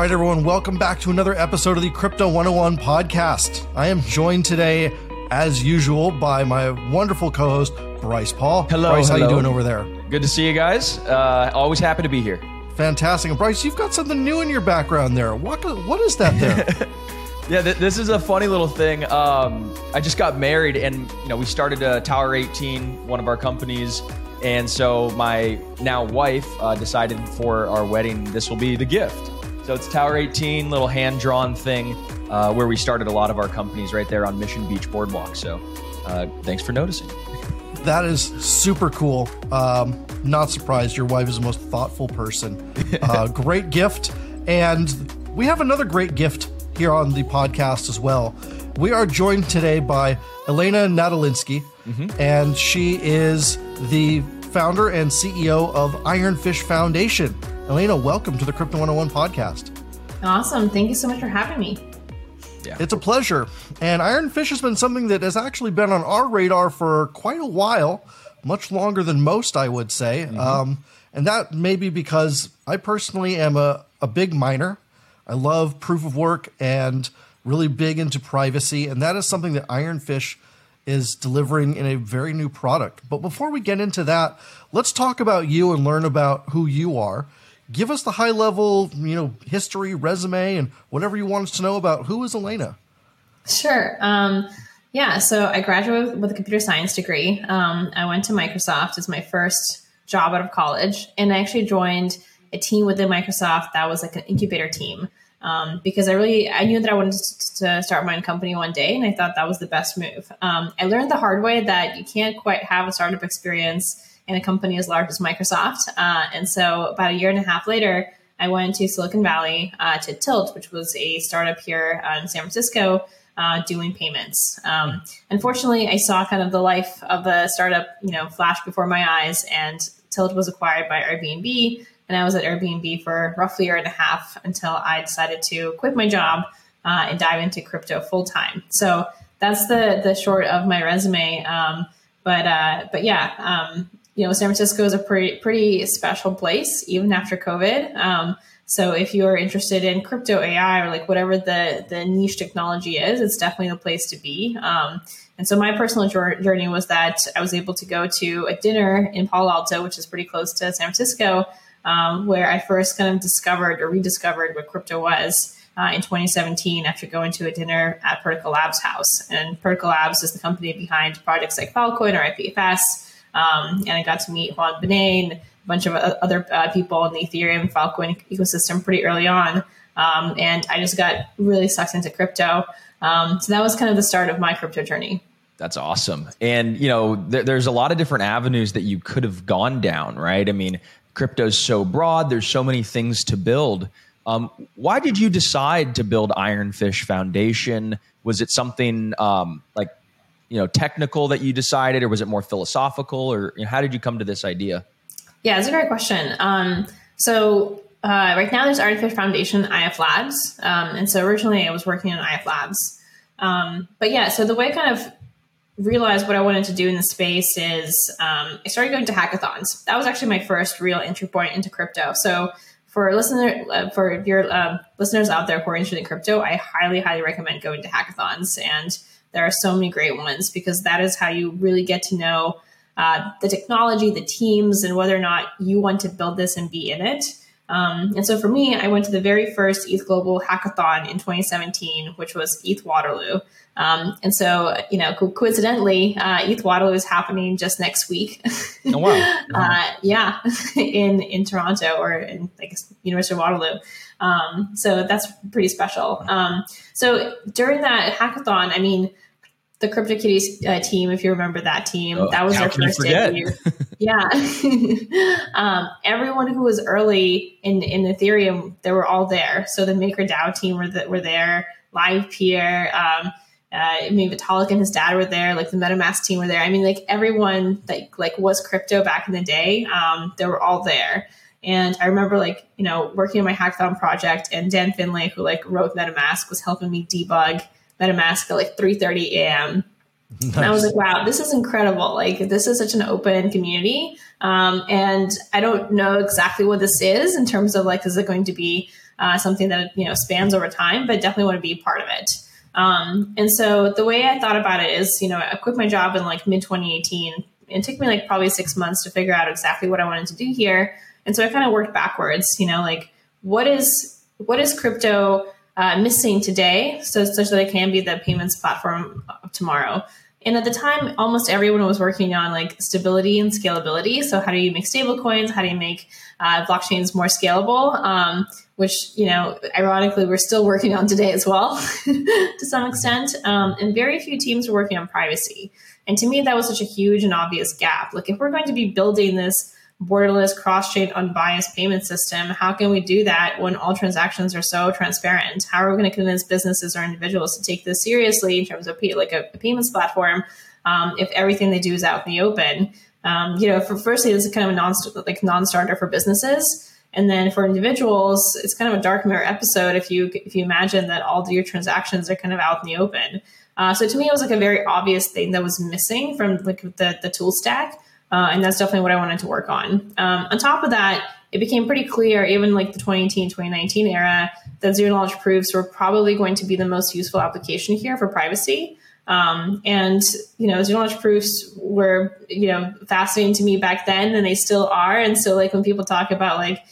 right, everyone, welcome back to another episode of the Crypto 101 podcast. I am joined today, as usual, by my wonderful co-host Bryce Paul. Hello, Bryce. hello. How you doing over there? Good to see you guys. Uh, always happy to be here. Fantastic. And Bryce, you've got something new in your background there. What what is that there? Yeah, th- this is a funny little thing. Um, I just got married, and you know, we started uh, Tower 18, one of our companies, and so my now wife uh, decided for our wedding this will be the gift. So it's Tower 18, little hand drawn thing uh, where we started a lot of our companies right there on Mission Beach Boardwalk. So uh, thanks for noticing. that is super cool. Um, not surprised. Your wife is the most thoughtful person. Uh, great gift. And we have another great gift here on the podcast as well. We are joined today by Elena Nadolinski, and she is the founder and CEO of Ironfish Foundation. Elena, welcome to the Crypto 101 podcast. Awesome. Thank you so much for having me. Yeah. It's a pleasure. And Ironfish has been something that has actually been on our radar for quite a while, much longer than most, I would say. Um, and that may be because I personally am a, a big miner. I love proof of work and really big into privacy. And that is something that Ironfish is delivering in a very new product. But before we get into that, let's talk about you and learn about who you are. Give us the high level, you know, history, resume, and whatever you want us to know about who is Elena. Sure. Um, yeah. So I graduated with a computer science degree. Um, I went to Microsoft as my first job out of college, and I actually joined a team within Microsoft that was like an incubator team. Um, because I really I knew that I wanted to, start my own company one day, and I thought that was the best move. Um, I learned the hard way that you can't quite have a startup experience in a company as large as Microsoft. Uh, and so about a year and a half later, I went to Silicon Valley uh, to Tilt, which was a startup here uh, in San Francisco uh, doing payments. Um, unfortunately, I saw kind of the life of a startup, you know, flash before my eyes, and Tilt was acquired by Airbnb. And I was at Airbnb for roughly a year and a half until I decided to quit my job uh, and dive into crypto full time. So that's the the short of my resume. Um, but uh, but yeah, um, you know, San Francisco is a pretty pretty special place even after COVID. Um, so if you're interested in crypto AI or like whatever the the niche technology is, it's definitely the place to be. Um, and so my personal journey was that I was able to go to a dinner in Palo Alto, which is pretty close to San Francisco, um, where I first kind of discovered or rediscovered what crypto was. Uh, in 2017, after going to a dinner at Protocol Labs house, and Protocol Labs is the company behind projects like Filecoin or IPFS, um, and I got to meet Juan Benet a bunch of other uh, people in the Ethereum Filecoin ecosystem pretty early on. Um, and I just got really sucked into crypto. Um, so that was kind of the start of my crypto journey. That's awesome. And, you know, there, there's a lot of different avenues that you could have gone down, right? I mean, crypto's so broad, there's so many things to build. Um, why did you decide to build Ironfish Foundation? Was it something um, like, you know, technical that you decided, or was it more philosophical, or you know, how did you come to this idea? Yeah, it's a great question. Um, so uh, right now there's Ironfish Foundation, IF Labs, um, and so originally I was working on IF Labs. Um, but yeah, so the way I kind of realized what I wanted to do in the space is um, I started going to hackathons. That was actually my first real entry point into crypto. So for listener uh, for your uh, listeners out there who are interested in crypto, I highly, highly recommend going to hackathons. And there are so many great ones because that is how you really get to know uh, the technology, the teams, and whether or not you want to build this and be in it. Um, and so for me, I went to the very first ETH Global Hackathon in 2017, which was ETH Waterloo. Um, and so, you know, co- coincidentally, uh, ETH Waterloo is happening just next week. Oh, wow. uh, yeah, in in Toronto or in I guess University of Waterloo. Um, so that's pretty special. Um, so during that hackathon, I mean, the CryptoKitties uh, team, if you remember that team, Oh, that was their first debut. yeah, um, everyone who was early in in Ethereum, they were all there. So the MakerDAO team were the, were there, Livepeer. Um, uh, I mean, Vitalik and his dad were there. Like the MetaMask team were there. I mean, like everyone that like was crypto back in the day, um, they were all there. And I remember like you know working on my hackathon project, and Dan Finlay, who like wrote MetaMask, was helping me debug MetaMask at like 3:30 a.m. And I was like, wow, this is incredible. Like, this is such an open community. Um, and I don't know exactly what this is in terms of like, is it going to be uh, something that you know spans over time, but definitely want to be part of it. Um, and so the way I thought about it is, you know, I quit my job in like mid 2018. It took me like probably six months to figure out exactly what I wanted to do here. And so I kind of worked backwards, you know, like what is what is crypto uh, missing today, so such that it can be the payments platform of tomorrow. And at the time, almost everyone was working on like stability and scalability. So how do you make stable coins? How do you make uh, blockchains more scalable? Um, which, you know, ironically, we're still working on today as well to some extent. Um, and very few teams were working on privacy. And to me, that was such a huge and obvious gap. Like if we're going to be building this borderless, cross-chain, unbiased payment system. How can we do that when all transactions are so transparent? How are we going to convince businesses or individuals to take this seriously in terms of pay, like a, a, payments platform um, if everything they do is out in the open? Um, you know, for firstly, this is kind of a non like non-starter for businesses. And then for individuals, it's kind of a dark mirror episode if you if you imagine that all your transactions are kind of out in the open. Uh, so to me, it was like a very obvious thing that was missing from like the the tool stack. Uh, and that's definitely what I wanted to work on. Um, on top of that, it became pretty clear, even like the 2018, 2019 era, that zero knowledge proofs were probably going to be the most useful application here for privacy. Um, and you know, zero knowledge proofs were you know fascinating to me back then, and they still are. And so, like when people talk about like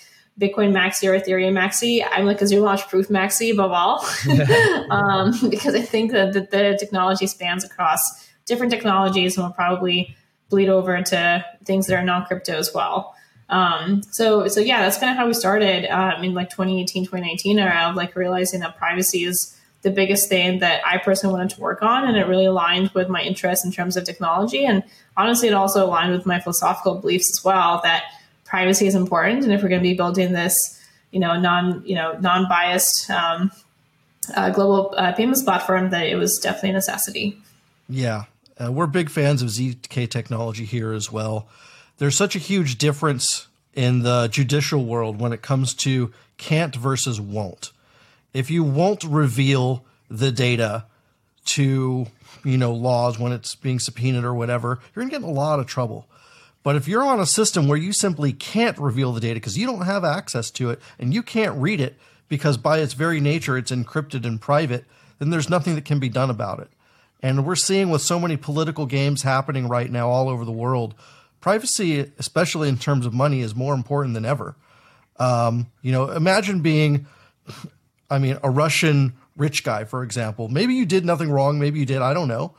Bitcoin Maxi or Ethereum Maxi, I'm like a zero knowledge proof Maxi above all, um, because I think that the, the technology spans across different technologies and will probably bleed over to things that are non-crypto as well. Um, so, so yeah, that's kind of how we started um, in like 2018, 2019 era of like realizing that privacy is the biggest thing that I personally wanted to work on. And it really aligned with my interests in terms of technology. And honestly, it also aligned with my philosophical beliefs as well that privacy is important. And if we're going to be building this, you know, non, you know, non-biased um, uh, global uh, payments platform, that it was definitely a necessity. Yeah, uh, we're big fans of ZK technology here as well. There's such a huge difference in the judicial world when it comes to can't versus won't. If you won't reveal the data to, you know, laws when it's being subpoenaed or whatever, you're going to get in a lot of trouble. But if you're on a system where you simply can't reveal the data because you don't have access to it and you can't read it because by its very nature it's encrypted and private, then there's nothing that can be done about it. And we're seeing with so many political games happening right now all over the world, privacy, especially in terms of money, is more important than ever. Um, you know, imagine being, I mean, a Russian rich guy, for example. Maybe you did nothing wrong. Maybe you did. I don't know.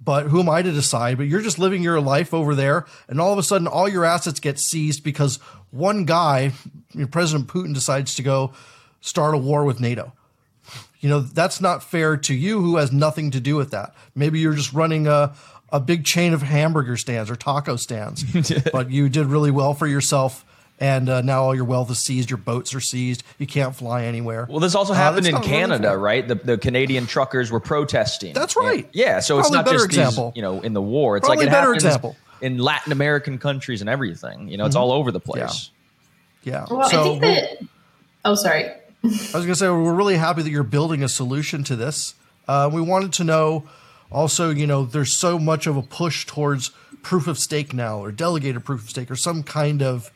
But who am I to decide? But you're just living your life over there, and all of a sudden, all your assets get seized because one guy, President Putin, decides to go start a war with NATO you know that's not fair to you who has nothing to do with that. Maybe you're just running a, a big chain of hamburger stands or taco stands but you did really well for yourself and uh, now all your wealth is seized your boats are seized you can't fly anywhere. Well this also uh, happened in canada really right? The, the canadian truckers were protesting. That's right. And, yeah so Probably it's not just example. These, you know in the war. It's Probably like it better happens example. in latin american countries and everything. You know it's mm-hmm. all over the place. Yeah, yeah. well so, i think that oh sorry I was going to say we're really happy that you're building a solution to this. Uh, we wanted to know also, you know, there's so much of a push towards proof of stake now, or delegated proof of stake, or some kind of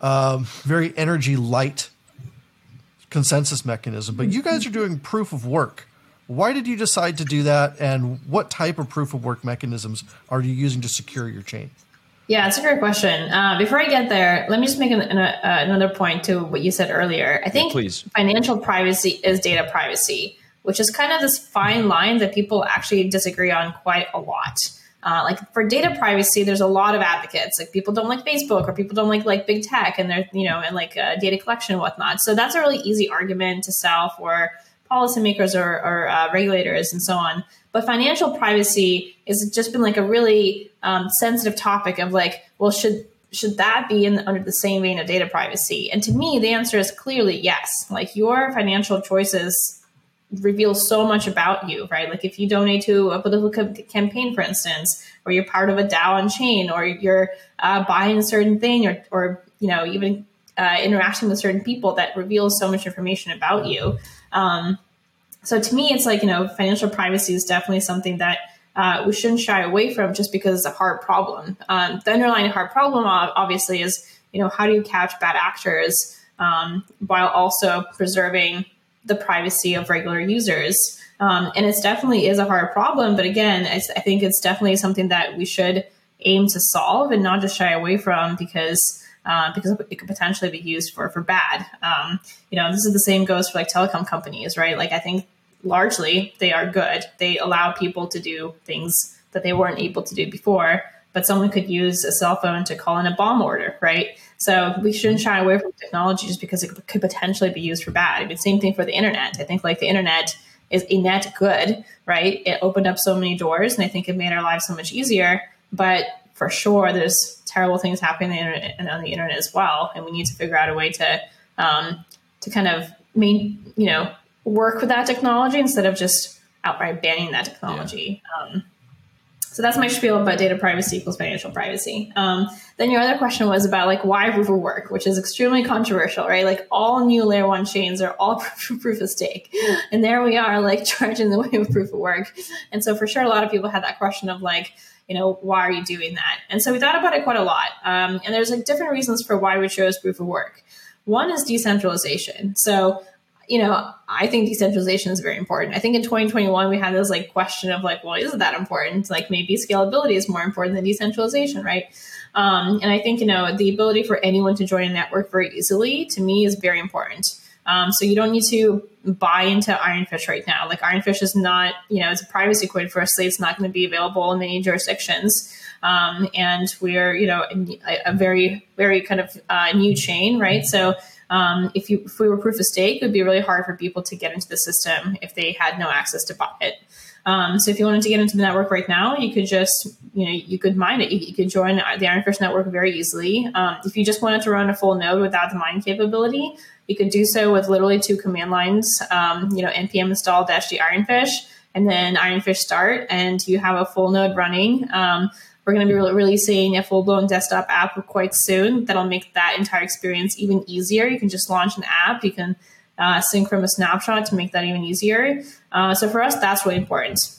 um, very energy light consensus mechanism. But you guys are doing proof of work. Why did you decide to do that, and what type of proof of work mechanisms are you using to secure your chain? Yeah, it's a great question. Uh, before I get there, let me just make an, an, uh, another point to what you said earlier. I think yeah, financial privacy is data privacy, which is kind of this fine line that people actually disagree on quite a lot. Uh, like for data privacy, there's a lot of advocates. Like people don't like Facebook, or people don't like like big tech, and they're you know and like uh, data collection and whatnot. So that's a really easy argument to sell for policymakers or, or uh, regulators and so on. But financial privacy has just been like a really um, sensitive topic of like, well, should should that be in under the same vein of data privacy? And to me, the answer is clearly yes. Like your financial choices reveal so much about you, right? Like if you donate to a political campaign, for instance, or you're part of a DAO on chain, or you're uh, buying a certain thing, or or you know even uh, interacting with certain people, that reveals so much information about you. Um, so to me, it's like, you know, financial privacy is definitely something that uh, we shouldn't shy away from just because it's a hard problem. Um, the underlying hard problem, obviously, is, you know, how do you catch bad actors? um, while also preserving the privacy of regular users. Um, and it definitely is a hard problem. But again, I, I think it's definitely something that we should aim to solve and not just shy away from because uh, because it could potentially be used for for bad. Um, you know, this is the same goes for like telecom companies, right? Like I think largely they are good. They allow people to do things that they weren't able to do before. But someone could use a cell phone to call in a bomb order, right? So we shouldn't shy away from technology just because it could potentially be used for bad. I mean, same thing for the internet. I think like the internet is a net good, right? It opened up so many doors, and I think it made our lives so much easier. But for sure, there's terrible things happening on the internet, on the internet as well, and we need to figure out a way to um, to kind of main, you know, work with that technology instead of just outright banning that technology. Yeah. Um, so that's my spiel about data privacy equals financial privacy. Um, then your other question was about like why proof of work, which is extremely controversial, right? Like all new layer one chains are all proof of stake, and there we are like charging the way of proof of work. And so for sure, a lot of people had that question of like, you know, why are you doing that? And so we thought about it quite a lot. Um, and there's like different reasons for why we chose proof of work. One is decentralization. So you know, I think decentralization is very important. I think in 2021 we had this like question of like, well, is that important? Like maybe scalability is more important than decentralization, right? Um, and I think you know the ability for anyone to join a network very easily to me is very important. Um, so you don't need to buy into Ironfish right now. Like Ironfish is not, you know, it's a privacy coin. Firstly, it's not going to be available in many jurisdictions. Um, and we're, you know, a, a very, very kind of uh, new chain, right? So um, if you if we were proof of stake, it would be really hard for people to get into the system if they had no access to buy it. Um, so if you wanted to get into the network right now, you could just you know you could mine it. You, you could join the Ironfish network very easily. Um, if you just wanted to run a full node without the mine capability, you could do so with literally two command lines. Um, you know npm install dash d ironfish and then ironfish start, and you have a full node running. We're going to be re- releasing a full blown desktop app quite soon that'll make that entire experience even easier. You can just launch an app. You can uh, sync from a snapshot to make that even easier. Uh, so for us, that's really important.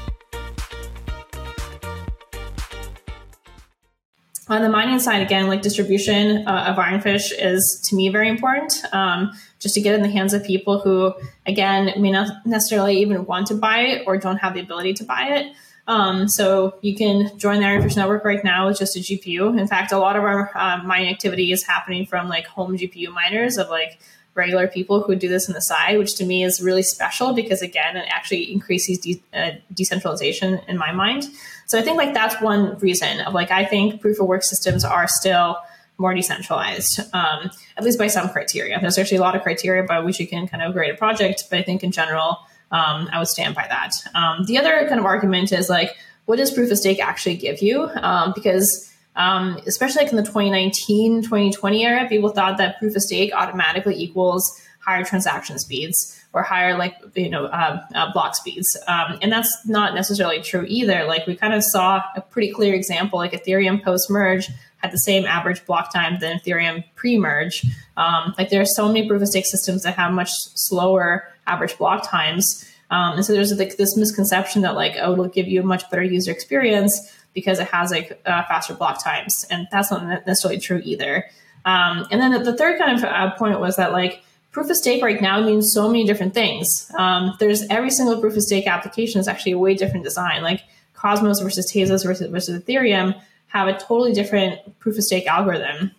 On the mining side, again, like distribution uh, of Ironfish is to me very important. Um, just to get in the hands of people who, again, may not necessarily even want to buy it or don't have the ability to buy it. Um, so you can join the Ironfish network right now with just a GPU. In fact, a lot of our uh, mining activity is happening from like home GPU miners of like regular people who do this on the side, which to me is really special because again, it actually increases de- uh, decentralization in my mind. So I think like that's one reason of like I think proof of work systems are still more decentralized, um, at least by some criteria. There's actually a lot of criteria by which you can kind of grade a project, but I think in general, um, I would stand by that. Um, the other kind of argument is like, what does proof of stake actually give you? Um, because um, especially like in the 2019, 2020 era, people thought that proof of stake automatically equals higher transaction speeds or higher like you know uh, uh, block speeds. Um, and that's not necessarily true either. Like we kind of saw a pretty clear example like ethereum post merge had the same average block time than ethereum pre-merge. Um, like there are so many proof of stake systems that have much slower average block times. Um, and so there's like this misconception that like oh it'll give you a much better user experience because it has like uh, faster block times. And that's not necessarily true either. Um, and then the third kind of uh, point was that like proof of stake right now means so many different things. Um, there's every single proof of stake application is actually a way different design. Like Cosmos versus Tezos versus, versus Ethereum have a totally different proof of stake algorithm.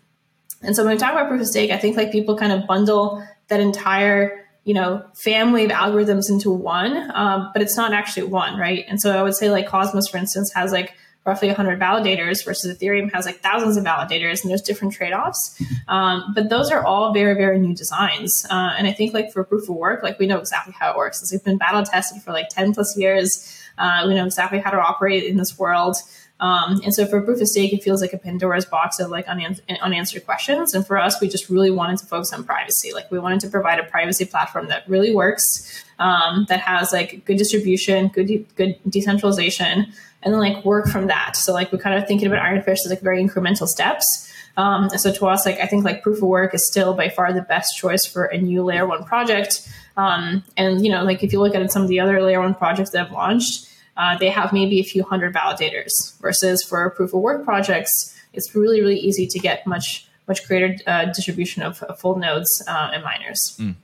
And so when we talk about proof of stake, I think like people kind of bundle that entire you know family of algorithms into one um, but it's not actually one right and so i would say like cosmos for instance has like roughly 100 validators versus ethereum has like thousands of validators and there's different trade-offs. Um, but those are all very very new designs. Uh, and i think like for proof of work like we know exactly how it works. It's been battle tested for like 10 plus years. Uh, we know exactly how to operate in this world. Um, and so for proof of stake, it feels like a Pandora's box of like unanswered questions. And for us, we just really wanted to focus on privacy. Like we wanted to provide a privacy platform that really works, um, that has like good distribution, good de- good decentralization, and then like work from that. So like we're kind of thinking about Ironfish as like very incremental steps. Um, so to us, like I think like proof of work is still by far the best choice for a new layer one project. Um, and you know, like if you look at some of the other layer one projects that have launched, uh, they have maybe a few hundred validators versus for proof of work projects it's really really easy to get much much greater uh, distribution of, of, full nodes uh, and miners mm.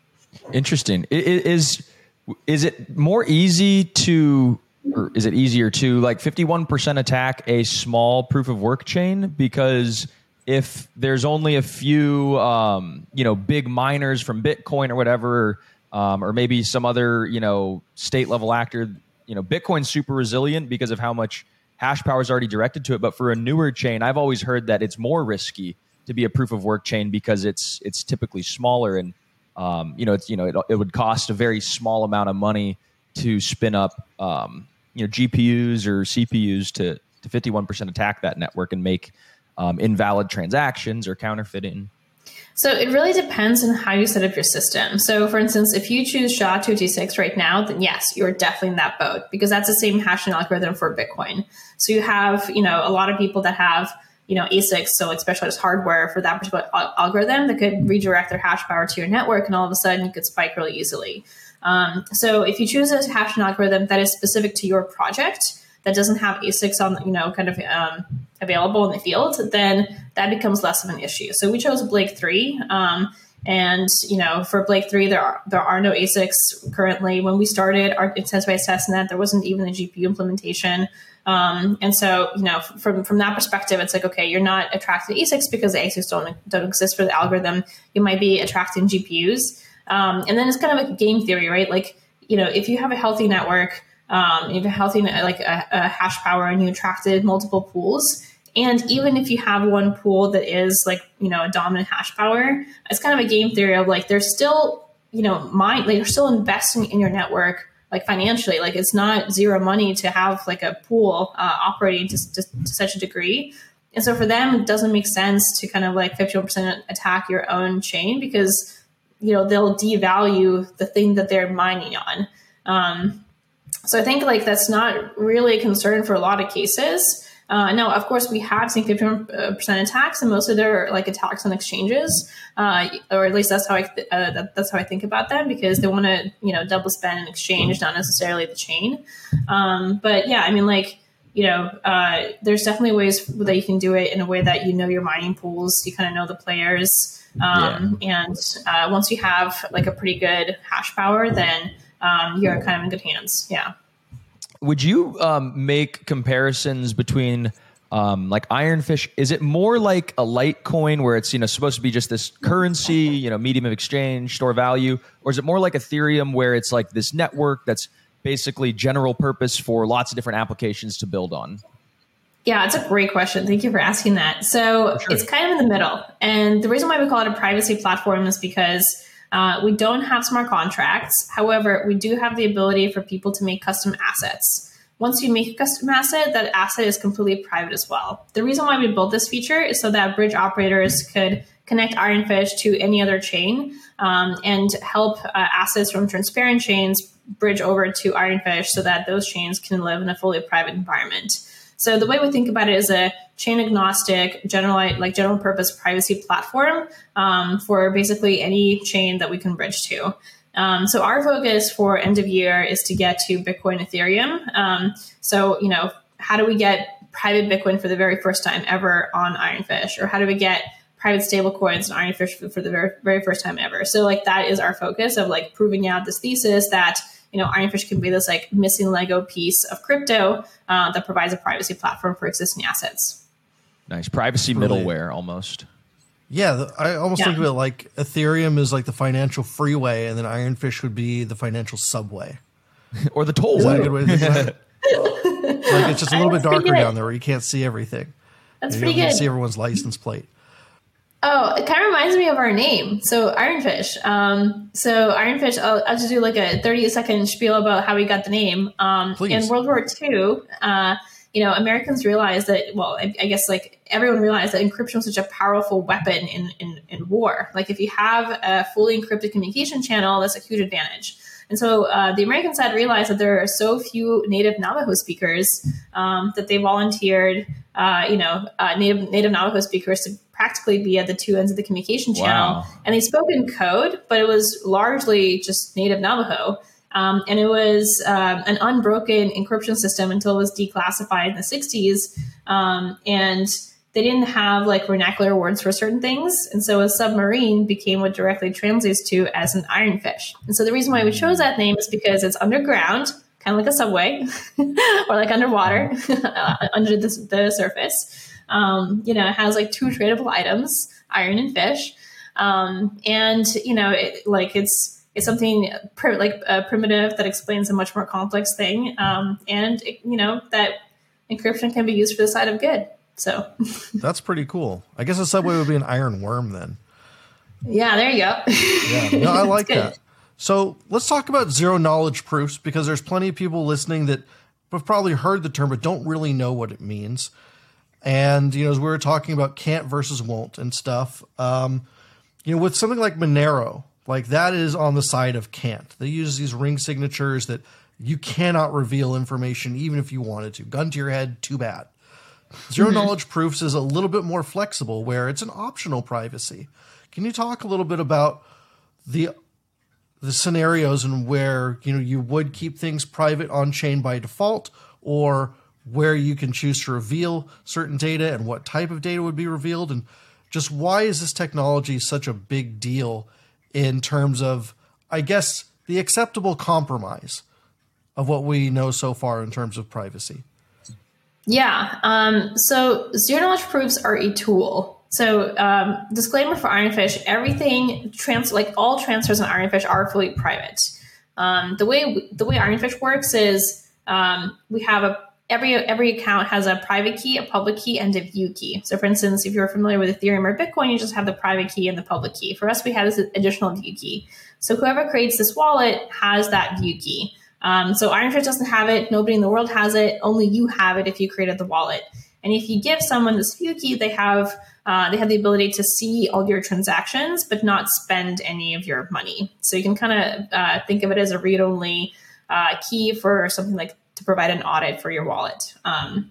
interesting is is it more easy to or is it easier to like 51% attack a small proof of work chain because if there's only a few um, you know big miners from bitcoin or whatever um, or maybe some other you know state level actor you know, Bitcoin's super resilient because of how much hash power is already directed to it. But for a newer chain, I've always heard that it's more risky to be a proof of work chain because it's it's typically smaller and um, you know it's you know it, it would cost a very small amount of money to spin up um, you know GPUs or CPUs to to 51% attack that network and make um, invalid transactions or counterfeiting so it really depends on how you set up your system. So for instance, if you choose SHA-256 right now, then yes, you're definitely in that boat because that's the same hashing algorithm for Bitcoin. So you have, you know, a lot of people that have, you know, ASICs, so like specialized hardware for that particular algorithm that could redirect their hash power to your network and all of a sudden you could spike really easily. Um, so if you choose a hashing algorithm that is specific to your project, that doesn't have ASICs on, you know, kind of um, available in the field, then that becomes less of an issue. So we chose Blake three. Um, and you know, for Blake three, there are there are no ASICs currently. When we started our incentivized testnet, there wasn't even a GPU implementation. Um, and so, you know, from from that perspective, it's like okay, you're not attracted to ASICs because the ASICs don't don't exist for the algorithm. You might be attracting GPUs, um, and then it's kind of like game theory, right? Like, you know, if you have a healthy network, um, you have a healthy like a, a hash power, and you attracted multiple pools, and even if you have one pool that is like, you know, a dominant hash power, it's kind of a game theory of like, there's still, you know, mind, like, they're still investing in your network, like financially. Like, it's not zero money to have like a pool uh, operating to, to, to such a degree. And so for them, it doesn't make sense to kind of like 51% attack your own chain because, you know, they'll devalue the thing that they're mining on. Um, so I think like that's not really a concern for a lot of cases. Uh, now, of course, we have seen 51% attacks, and most of them are like attacks on exchanges, uh, or at least that's how I th- uh, that, that's how I think about them because they want to you know double spend an exchange, not necessarily the chain. Um, but yeah, I mean, like you know, uh, there's definitely ways that you can do it in a way that you know your mining pools, you kind of know the players, um, yeah. and uh, once you have like a pretty good hash power, then um, you're kind of in good hands. Yeah. Would you um, make comparisons between um, like Ironfish? Is it more like a Litecoin where it's you know supposed to be just this currency, you know, medium of exchange, store value, or is it more like Ethereum where it's like this network that's basically general purpose for lots of different applications to build on? Yeah, it's a great question. Thank you for asking that. So sure. it's kind of in the middle, and the reason why we call it a privacy platform is because uh, we don't have smart contracts. However, we do have the ability for people to make custom assets. Once you make a custom asset, that asset is completely private as well. The reason why we built this feature is so that bridge operators could connect Ironfish to any other chain um, and help uh, assets from transparent chains bridge over to Ironfish so that those chains can live in a fully private environment. So the way we think about it is a chain agnostic, general like general purpose privacy platform um, for basically any chain that we can bridge to. Um, so our focus for end of year is to get to Bitcoin, Ethereum. Um, so you know, how do we get private Bitcoin for the very first time ever on Ironfish, or how do we get private stablecoins on Ironfish for, for the very, very first time ever? So like that is our focus of like proving out this thesis that you know, Ironfish can be this like missing Lego piece of crypto uh, that provides a privacy platform for existing assets. Nice privacy middleware almost. Yeah, I almost Yeah. think of it like Ethereum is like the financial freeway, and then Ironfish would be the financial subway. or the toll Is that a way. good way to think it? like it's just a little bit darker down there where you can't see everything. That's you pretty don't good. see everyone's license plate. Oh, it kind of reminds me of our name. So Ironfish. Um, so Ironfish. I'll, I'll just do like a thirty second spiel about how we got the name. Um, Please. in World War II, uh, you know, Americans realized that. Well, I, I guess like everyone realized that encryption was such a powerful weapon in, in in war. Like if you have a fully encrypted communication channel, that's a huge advantage. And so uh, the American side realized that there are so few native Navajo speakers um, that they volunteered, uh, you know, uh, native native Navajo speakers to practically be at the two ends of the communication channel. Wow. And they spoke in code, but it was largely just native Navajo. Um, and it was um, an unbroken encryption system until it was declassified in the 60s. Um, and they didn't have like vernacular words for certain things. And so a submarine became what directly translates to as an ironfish. And so the reason why we chose that name is because it's underground, kind of like a subway or like underwater, uh, under the, the surface. Um, you know, it has like two tradable items, iron and fish. Um, and, you know, it, like it's, it's something pri- like uh, primitive that explains a much more complex thing. Um, and, it, you know, that encryption can be used for the side of good. So, That's pretty cool. I guess a subway would be an iron worm then. yeah, there you go. Yeah, no, I like that. So let's talk about zero knowledge proofs because there's plenty of people listening that have probably heard the term but don't really know what it means. And you know, as we were talking about can't versus won't and stuff, um, you know, with something like Monero, like that is on the side of can't. They use these ring signatures that you cannot reveal information even if you wanted to. Gun to your head, too bad. 0 knowledge proofs is a little bit more flexible where it's an optional privacy. Can you talk a little bit about the the scenarios and where you know you would keep things private on chain by default or where you can choose to reveal certain data and what type of data would be revealed and just why is this technology such a big deal in terms of I guess the acceptable compromise of what we know so far in terms of privacy. Yeah. Um, so zero knowledge proofs are a tool. So um, disclaimer for Ironfish: everything trans like all transfers on Ironfish are fully private. Um, the way the way Ironfish works is um, we have a every every account has a private key, a public key, and a view key. So, for instance, if you're familiar with Ethereum or Bitcoin, you just have the private key and the public key. For us, we have this additional view key. So, whoever creates this wallet has that view key. Um, so, Ironfish doesn't have it. Nobody in the world has it. Only you have it if you created the wallet. And if you give someone this view key, they have uh, they have the ability to see all your transactions, but not spend any of your money. So you can kind of uh, think of it as a read only uh, key for something like provide an audit for your wallet. Um,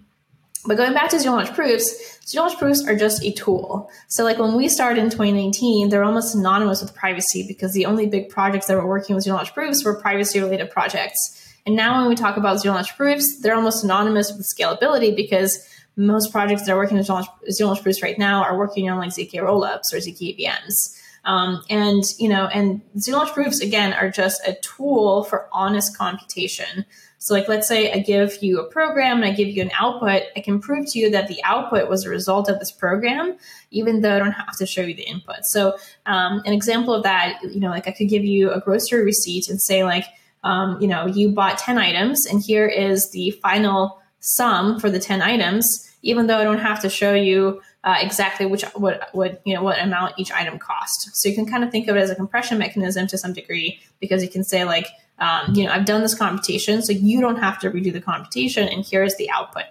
but going back to zero knowledge proofs, zero knowledge proofs are just a tool. So like when we started in 2019, they're almost synonymous with privacy because the only big projects that were working with zero knowledge proofs were privacy related projects. And now when we talk about zero knowledge proofs, they're almost synonymous with scalability because most projects that are working with zero knowledge, proofs right now are working on like ZK rollups or ZK EVMs. Um, and you know, and zero knowledge proofs again are just a tool for honest computation. So, like, let's say I give you a program and I give you an output. I can prove to you that the output was a result of this program, even though I don't have to show you the input. So, um, an example of that, you know, like I could give you a grocery receipt and say, like, um, you know, you bought 10 items and here is the final sum for the 10 items, even though I don't have to show you uh, exactly which what what you know what amount each item cost. So you can kind of think of it as a compression mechanism to some degree because you can say like um, you know I've done this computation, so you don't have to redo the computation, and here's the output.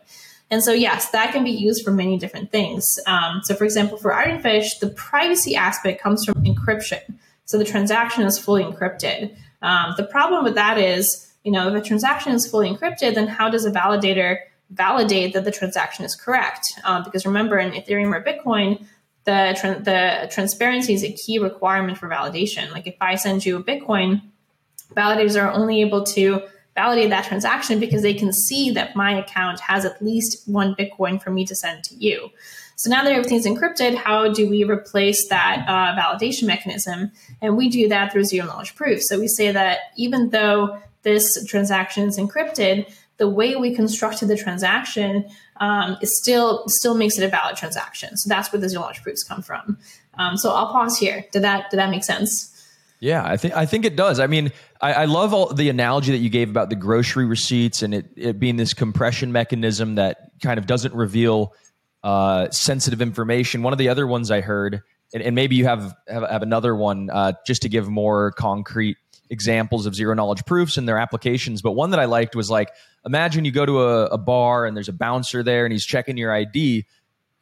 And so yes, that can be used for many different things. Um, so for example, for Ironfish, the privacy aspect comes from encryption. So the transaction is fully encrypted. Um, the problem with that is, you know, if a transaction is fully encrypted, then how does a validator validate that the transaction is correct. Um, because remember, in Ethereum or Bitcoin, the tra- the transparency is a key requirement for validation. Like if I send you a Bitcoin, validators are only able to validate that transaction because they can see that my account has at least one Bitcoin for me to send to you. So now that everything's encrypted, how do we replace that uh, validation mechanism? And we do that through zero knowledge proof. So we say that even though this transaction is encrypted, the way we constructed the transaction um, is still still makes it a valid transaction. So that's where the zero knowledge proofs come from. Um, so I'll pause here. Did that did that make sense? Yeah, I think I think it does. I mean, I, I, love all the analogy that you gave about the grocery receipts and it, it being this compression mechanism that kind of doesn't reveal uh, sensitive information. One of the other ones I heard, and, and maybe you have have, have another one uh, just to give more concrete examples of zero knowledge proofs and their applications. But one that I liked was like, imagine you go to a, a bar and there's a bouncer there and he's checking your ID.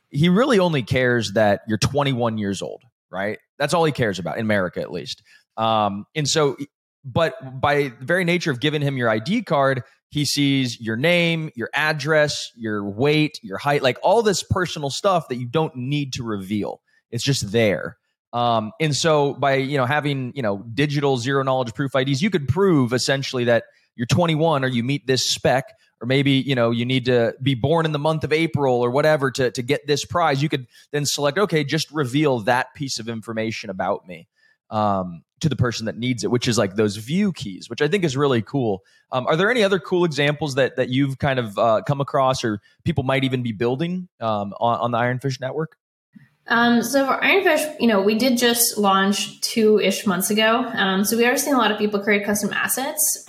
He really only cares that you're 21 years old, right? That's all he cares about in America, at least. Um, and so, but by the very nature of giving him your ID card, he sees your name, your address, your weight, your height, like all this personal stuff that you don't need to reveal. It's just there. Um, and so by you know having you know digital zero knowledge proof IDs, you could prove essentially that you're 21 or you meet this spec, or maybe you know you need to be born in the month of April or whatever to to get this prize. You could then select okay, just reveal that piece of information about me um, to the person that needs it, which is like those view keys, which I think is really cool. Um, are there any other cool examples that that you've kind of uh, come across, or people might even be building um, on, on the Ironfish network? Um, so for Ironfish, you know, we did just launch two ish months ago. Um, so we are seeing a lot of people create custom assets.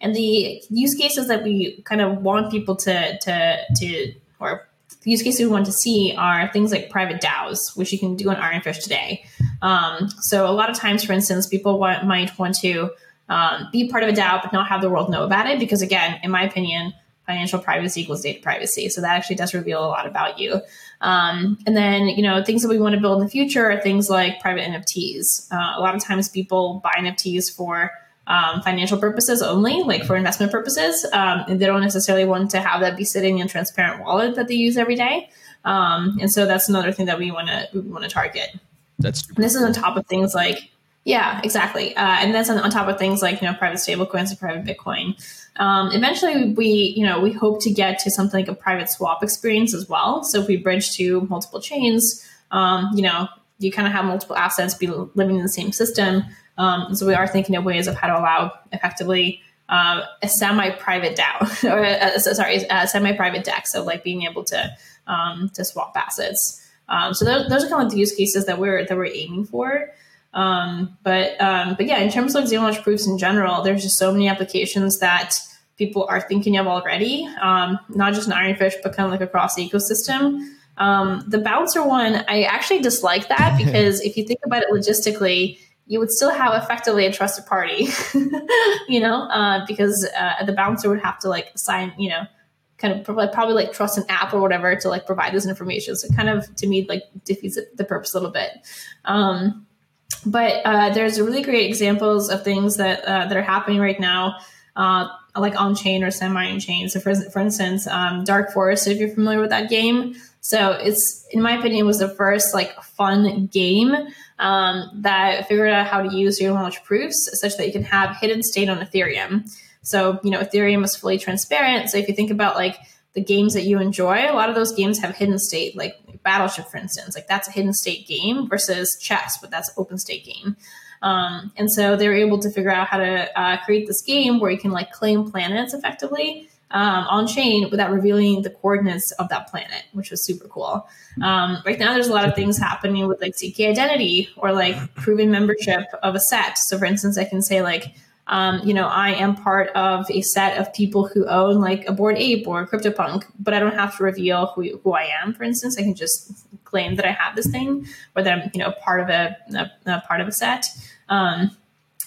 And the use cases that we kind of want people to, to, to, or use cases we want to see are things like private DAOs, which you can do on Ironfish today. Um, so a lot of times, for instance, people want, might want to um, be part of a DAO, but not have the world know about it. Because again, in my opinion, financial privacy equals data privacy. So that actually does reveal a lot about you. Um, and then, you know, things that we want to build in the future are things like private NFTs. Uh, a lot of times people buy NFTs for um, financial purposes only, like for investment purposes. Um, and they don't necessarily want to have that be sitting in a transparent wallet that they use every day. Um, and so that's another thing that we want to we want to target. That's true. this is on top of things like yeah, exactly. Uh, and that's on, on, top of things like you know private stablecoins and private Bitcoin. Um, eventually, we you know we hope to get to something like a private swap experience as well. So if we bridge to multiple chains, um, you know, you kind of have multiple assets be living in the same system. Um, so we are thinking of ways of how to allow effectively uh, a semi-private DAO, or uh, sorry, a semi-private DEX. So like being able to um, to swap assets. Um, so those, those, are kind of the use cases that we're that we're aiming for. Um, but um, but yeah, in terms of zero knowledge proofs in general, there's just so many applications that people are thinking of already, um, not just in Ironfish, but kind of like across the ecosystem. Um, the bouncer one, I actually dislike that because if you think about it logistically, you would still have effectively a trusted party, you know, uh, because uh, the bouncer would have to like sign, you know, kind of probably, probably like trust an app or whatever to like provide this information. So kind of to me like defeats the purpose a little bit. Um, but uh, there's really great examples of things that uh, that are happening right now, uh, like on chain or semi on chain. So, for, for instance, um, Dark Forest, if you're familiar with that game, so it's in my opinion was the first like fun game um, that figured out how to use zero knowledge proofs such that you can have hidden state on Ethereum. So you know Ethereum is fully transparent. So if you think about like the games that you enjoy, a lot of those games have hidden state, like Battleship, for instance. Like that's a hidden state game versus chess, but that's open state game. Um, and so they were able to figure out how to uh, create this game where you can like claim planets effectively um, on chain without revealing the coordinates of that planet, which was super cool. Um, right now, there's a lot of things happening with like ZK identity or like proven membership of a set. So, for instance, I can say like um, you know, I am part of a set of people who own like a Bored Ape or CryptoPunk, but I don't have to reveal who, who I am. For instance, I can just claim that I have this thing or that I'm, you know, part of a, a, a part of a set. Um,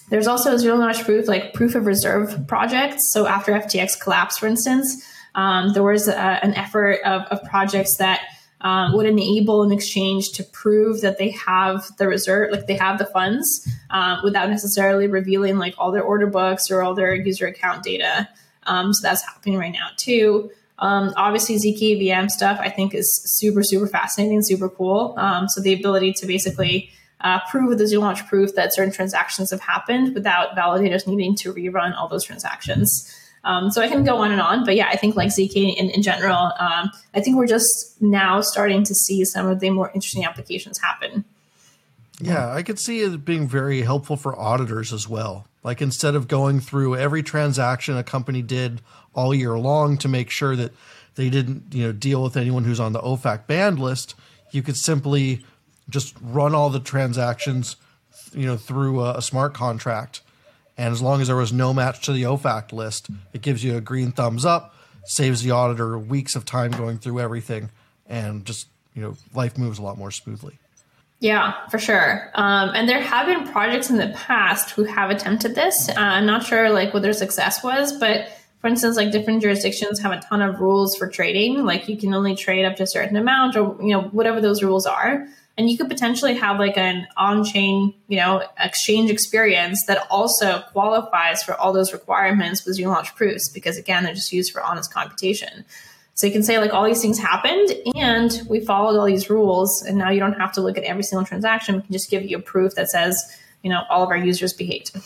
there's also zero knowledge proof, like proof of reserve projects. So after FTX collapsed, for instance, um, there was a, an effort of, of projects that um, would enable an exchange to prove that they have the reserve, like they have the funds, um, without necessarily revealing like all their order books or all their user account data. Um, so that's happening right now too. Um, obviously, zk VM stuff I think is super super fascinating, super cool. Um, so the ability to basically uh, prove with the knowledge proof that certain transactions have happened without validators needing to rerun all those transactions. Um, so I can go on and on, but yeah, I think like ZK in, in general, um, I think we're just now starting to see some of the more interesting applications happen. Yeah, I could see it being very helpful for auditors as well. Like instead of going through every transaction a company did all year long to make sure that they didn't, you know, deal with anyone who's on the OFAC banned list, you could simply just run all the transactions, you know, through a, a smart contract. And as long as there was no match to the OFAC list, it gives you a green thumbs up, saves the auditor weeks of time going through everything, and just, you know, life moves a lot more smoothly. Yeah, for sure. Um, and there have been projects in the past who have attempted this. Uh, I'm not sure like what their success was, but for instance, like different jurisdictions have a ton of rules for trading. Like you can only trade up to a certain amount, or you know whatever those rules are. And you could potentially have like an on-chain, you know, exchange experience that also qualifies for all those requirements with zero knowledge proofs, because again, they're just used for honest computation. So you can say like all these things happened and we followed all these rules and now you don't have to look at every single transaction. We can just give you a proof that says, you know, all of our users behaved.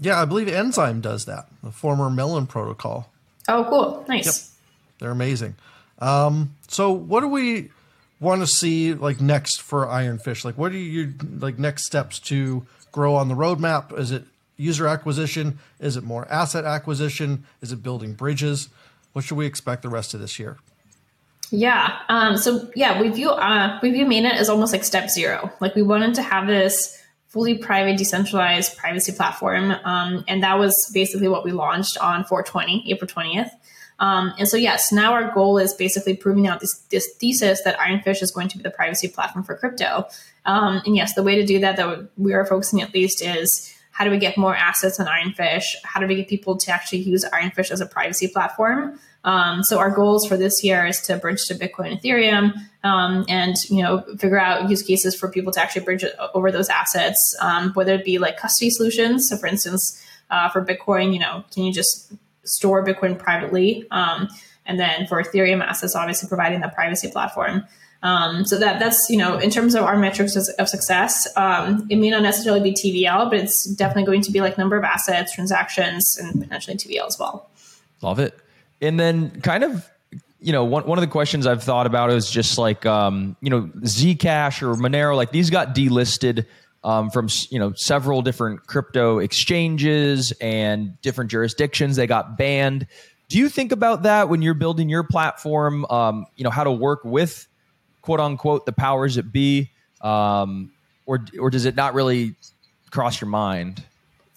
Yeah, I believe Enzyme does that, the former Melon protocol. Oh, cool. Nice. Yep. They're amazing. Um, so what do we want to see like next for Ironfish? Like what are your like next steps to grow on the roadmap? Is it user acquisition? Is it more asset acquisition? Is it building bridges? What should we expect the rest of this year? Yeah. Um, so yeah, we view uh, we view mainnet as almost like step zero. Like we wanted to have this fully private, decentralized privacy platform, um, and that was basically what we launched on 420, April 20th. Um, and so yes, now our goal is basically proving out this, this thesis that Ironfish is going to be the privacy platform for crypto. Um, and yes, the way to do that that we are focusing at least is how do we get more assets on Ironfish? How do we get people to actually use Ironfish as a privacy platform? Um, so our goals for this year is to bridge to Bitcoin, Ethereum, um, and you know figure out use cases for people to actually bridge over those assets, um, whether it be like custody solutions. So, for instance, uh, for Bitcoin, you know, can you just store Bitcoin privately? Um, and then for Ethereum assets, obviously providing that privacy platform. Um, so that that's you know in terms of our metrics of success, um, it may not necessarily be TVL, but it's definitely going to be like number of assets, transactions, and potentially TVL as well. Love it. And then kind of you know one, one of the questions I've thought about is just like um, you know Zcash or Monero, like these got delisted. Um, from you know several different crypto exchanges and different jurisdictions, they got banned. Do you think about that when you're building your platform? Um, you know how to work with quote unquote the powers that be, um, or or does it not really cross your mind?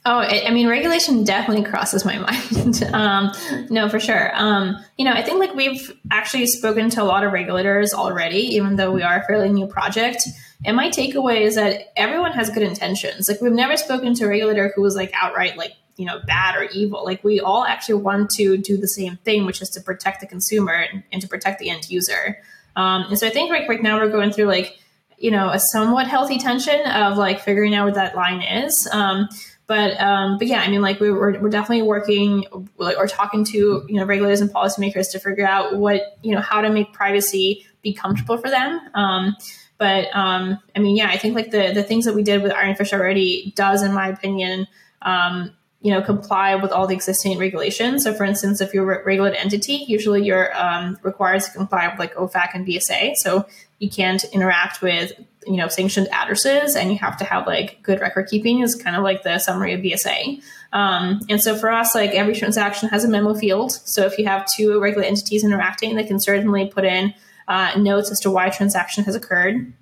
Oh, I mean, regulation definitely crosses my mind. um, no, for sure. Um, you know, I think like we've actually spoken to a lot of regulators already, even though we are a fairly new project. And my takeaway is that everyone has good intentions. Like we've never spoken to a regulator who was like outright like you know bad or evil. Like we all actually want to do the same thing, which is to protect the consumer and, and to protect the end user. Um, and so I think like right now we're going through like, you know, a somewhat healthy tension of like figuring out what that line is. Um, but um, but yeah, I mean, like we, we're, we're definitely working or talking to you know regulators and policymakers to figure out what you know how to make privacy be comfortable for them. Um, but um, I mean, yeah, I think like the the things that we did with Ironfish already does, in my opinion, um, you know comply with all the existing regulations. So, for instance, if you're a regulated entity, usually you're um, required to comply with like OFAC and BSA. So you can't interact with you know sanctioned addresses, and you have to have like good record keeping. Is kind of like the summary of BSA. Um, and so for us, like every transaction has a memo field. So if you have two regulated entities interacting, they can certainly put in uh, notes as to why transaction has occurred.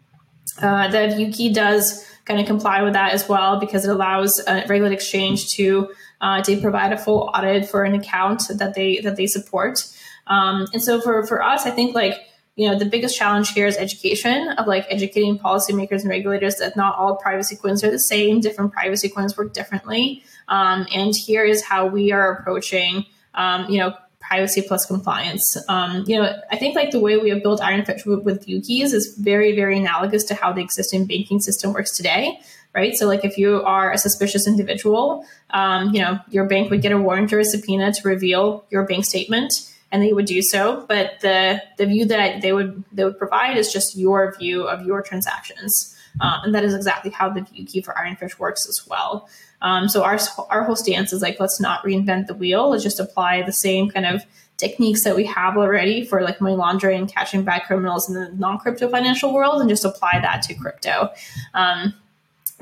Uh, the view key does kind of comply with that as well because it allows a regulated exchange to uh, to provide a full audit for an account that they that they support. Um, and so for for us, I think like you know the biggest challenge here is education of like educating policymakers and regulators that not all privacy coins are the same. Different privacy coins work differently. Um, and here is how we are approaching um, you know privacy plus compliance. Um, you know, I think like the way we have built Ironfish with, with is very, very analogous to how the existing banking system works today. Right. So, like, if you are a suspicious individual, um, you know, your bank would get a warrant or a subpoena to reveal your bank statement, and they would do so. But the the view that they would they would provide is just your view of your transactions, um, and that is exactly how the view key for Ironfish works as well. Um, so our our whole stance is like let's not reinvent the wheel. Let's just apply the same kind of techniques that we have already for like money laundering, catching bad criminals in the non crypto financial world, and just apply that to crypto. Um,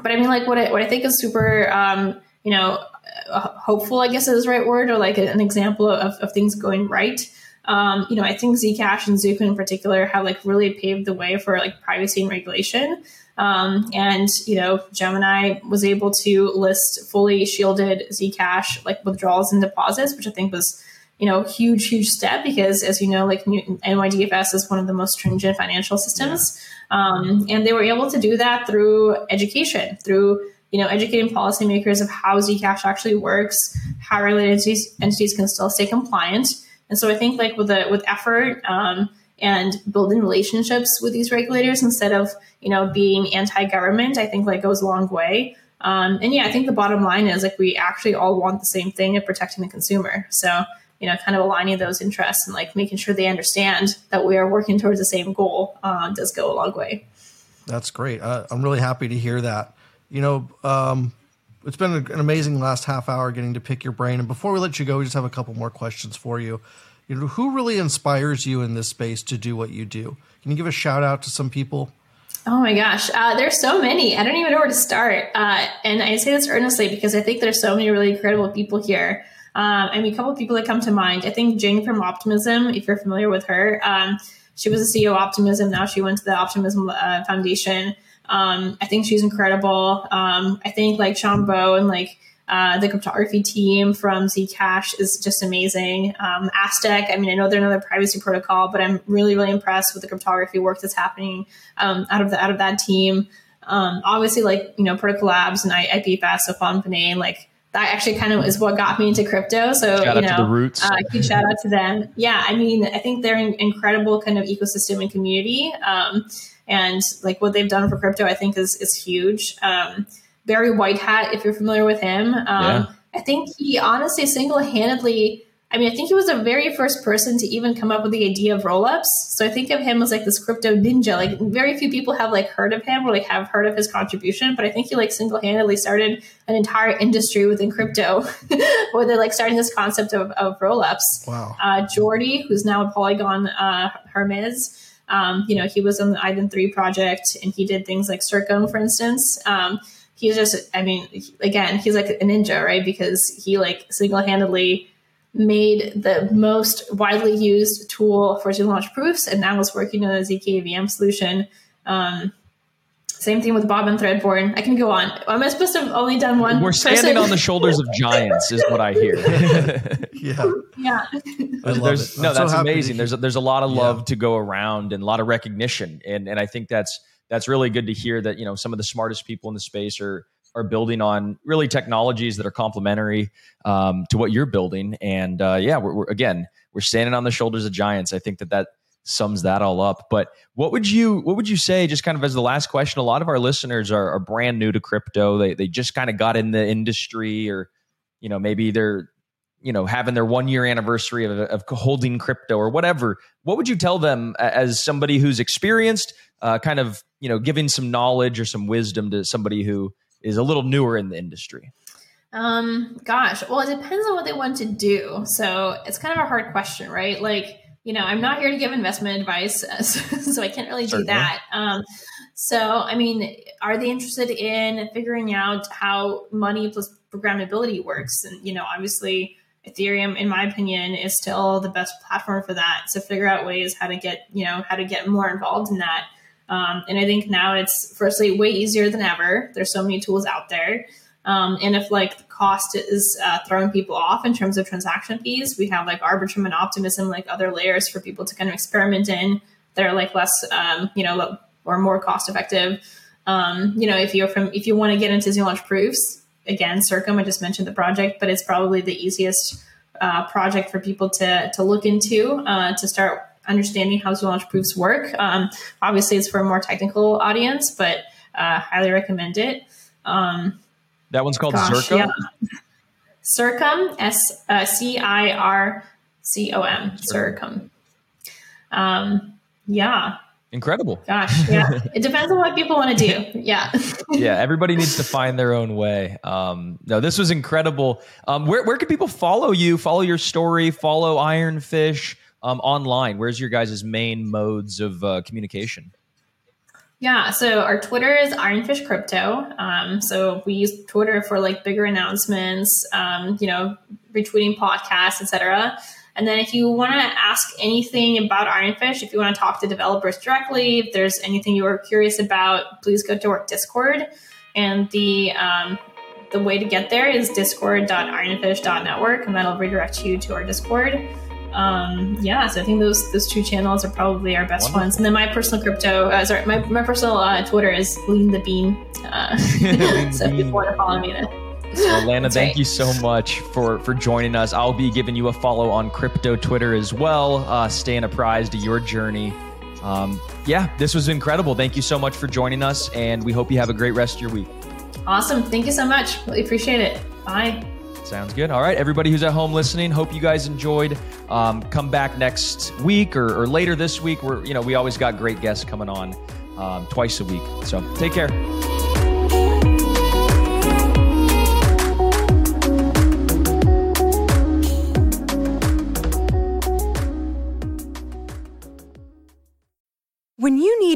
but I mean, like what I, what I think is super, um, you know, uh, hopeful, I guess is the right word, or like an example of, of things going right. Um, you know, I think Zcash and Zooko in particular have like really paved the way for like privacy and regulation. Um, and you know, Gemini was able to list fully shielded Zcash like withdrawals and deposits, which I think was you know huge, huge step because as you know, like NYDFS is one of the most stringent financial systems, yeah. um, and they were able to do that through education, through you know, educating policymakers of how Zcash actually works, how regulated entities, entities can still stay compliant. And so I think like with the with effort um, and building relationships with these regulators instead of you know being anti-government, I think like goes a long way. Um, and yeah, I think the bottom line is like we actually all want the same thing of protecting the consumer. So you know, kind of aligning those interests and like making sure they understand that we are working towards the same goal uh, does go a long way. That's great. Uh, I'm really happy to hear that you know, um, it's been an amazing last half hour getting to pick your brain. And before we let you go, we just have a couple more questions for you. You know, who really inspires you in this space to do what you do? Can you give a shout out to some people? Oh my gosh, uh, there's so many. I don't even know where to start. Uh, and I say this earnestly because I think there's so many really incredible people here. Um, I mean, a couple of people that come to mind. I think Jane from Optimism, if you're familiar with her, um, she was the CEO of Optimism. Now she went to the Optimism uh, Foundation. Um, I think she's incredible. Um, I think like Bowe and like uh, the cryptography team from Zcash is just amazing. Um, Aztec, I mean, I know they're another privacy protocol, but I'm really, really impressed with the cryptography work that's happening um, out of the out of that team. Um, obviously, like you know, Protocol Labs and IPFS, so Fontaine, like that actually kind of is what got me into crypto. So shout you know, the roots. Uh, huge shout out to them. Yeah, I mean, I think they're an incredible kind of ecosystem and community. Um, and like what they've done for crypto, I think is is huge. Um, Barry Whitehat, if you're familiar with him, um, yeah. I think he honestly single handedly. I mean, I think he was the very first person to even come up with the idea of rollups. So I think of him as like this crypto ninja. Like very few people have like heard of him or like have heard of his contribution, but I think he like single handedly started an entire industry within crypto where they're like starting this concept of, of rollups. Wow. Uh, Jordi, who's now a Polygon uh, Hermez, um, you know, he was on the iden3 project and he did things like Circom, for instance. Um, he's just, I mean, again, he's like a ninja, right? Because he like single handedly made the most widely used tool for zero knowledge proofs and now is working on a ZKVM solution. Um, same thing with Bobbin Threadbare. I can go on. Am I supposed to have only done one? We're standing person? on the shoulders of giants, is what I hear. yeah, yeah. I love there's, it. No, that's so amazing. There's a, there's a lot of love yeah. to go around and a lot of recognition, and and I think that's that's really good to hear that you know some of the smartest people in the space are are building on really technologies that are complementary um, to what you're building. And uh, yeah, we're, we're, again we're standing on the shoulders of giants. I think that that sums that all up. But what would you what would you say, just kind of as the last question? A lot of our listeners are, are brand new to crypto. They they just kind of got in the industry, or you know maybe they're you know having their one year anniversary of, of holding crypto or whatever. What would you tell them as somebody who's experienced, uh, kind of you know giving some knowledge or some wisdom to somebody who is a little newer in the industry? Um, gosh, well, it depends on what they want to do. So it's kind of a hard question, right? Like you know, I'm not here to give investment advice, so I can't really do that. Um, so, I mean, are they interested in figuring out how money plus programmability works? And, you know, obviously, Ethereum, in my opinion, is still the best platform for that. To figure out ways how to get, you know, how to get more involved in that. Um, and I think now it's firstly way easier than ever. There's so many tools out there. Um, and if like the cost is uh, throwing people off in terms of transaction fees, we have like Arbitrum and Optimism, like other layers for people to kind of experiment in that are like less, um, you know, or more cost effective. Um, you know, if you're from, if you want to get into zero knowledge proofs, again, Circom, I just mentioned the project, but it's probably the easiest uh, project for people to to look into uh, to start understanding how zero proofs work. Um, obviously, it's for a more technical audience, but uh, highly recommend it. Um, that one's called Gosh, Circom. Yeah. Circom, S uh, C I R C O M, Circom. Um, yeah. Incredible. Gosh, yeah. it depends on what people want to do. Yeah. yeah, everybody needs to find their own way. Um, no, this was incredible. Um, where where can people follow you, follow your story, follow Ironfish um, online? Where's your guys' main modes of uh, communication? Yeah, so our Twitter is Ironfish Crypto. Um, so we use Twitter for like bigger announcements, um, you know, retweeting podcasts, etc. And then if you want to ask anything about Ironfish, if you want to talk to developers directly, if there's anything you are curious about, please go to our Discord. And the um, the way to get there is discord.ironfish.network, and that'll redirect you to our Discord um, yeah, so I think those those two channels are probably our best Wonderful. ones. And then my personal crypto, uh, sorry, my, my personal uh, Twitter is Lean the Bean. Uh, so if you want to follow me, then. Well, Lana, thank right. you so much for for joining us. I'll be giving you a follow on crypto Twitter as well. Uh, staying apprised of your journey. Um, yeah, this was incredible. Thank you so much for joining us, and we hope you have a great rest of your week. Awesome. Thank you so much. Really appreciate it. Bye. Sounds good. All right, everybody who's at home listening, hope you guys enjoyed. Um, come back next week or, or, later this week. We're you know we always got great guests coming on um, twice a week. So take care.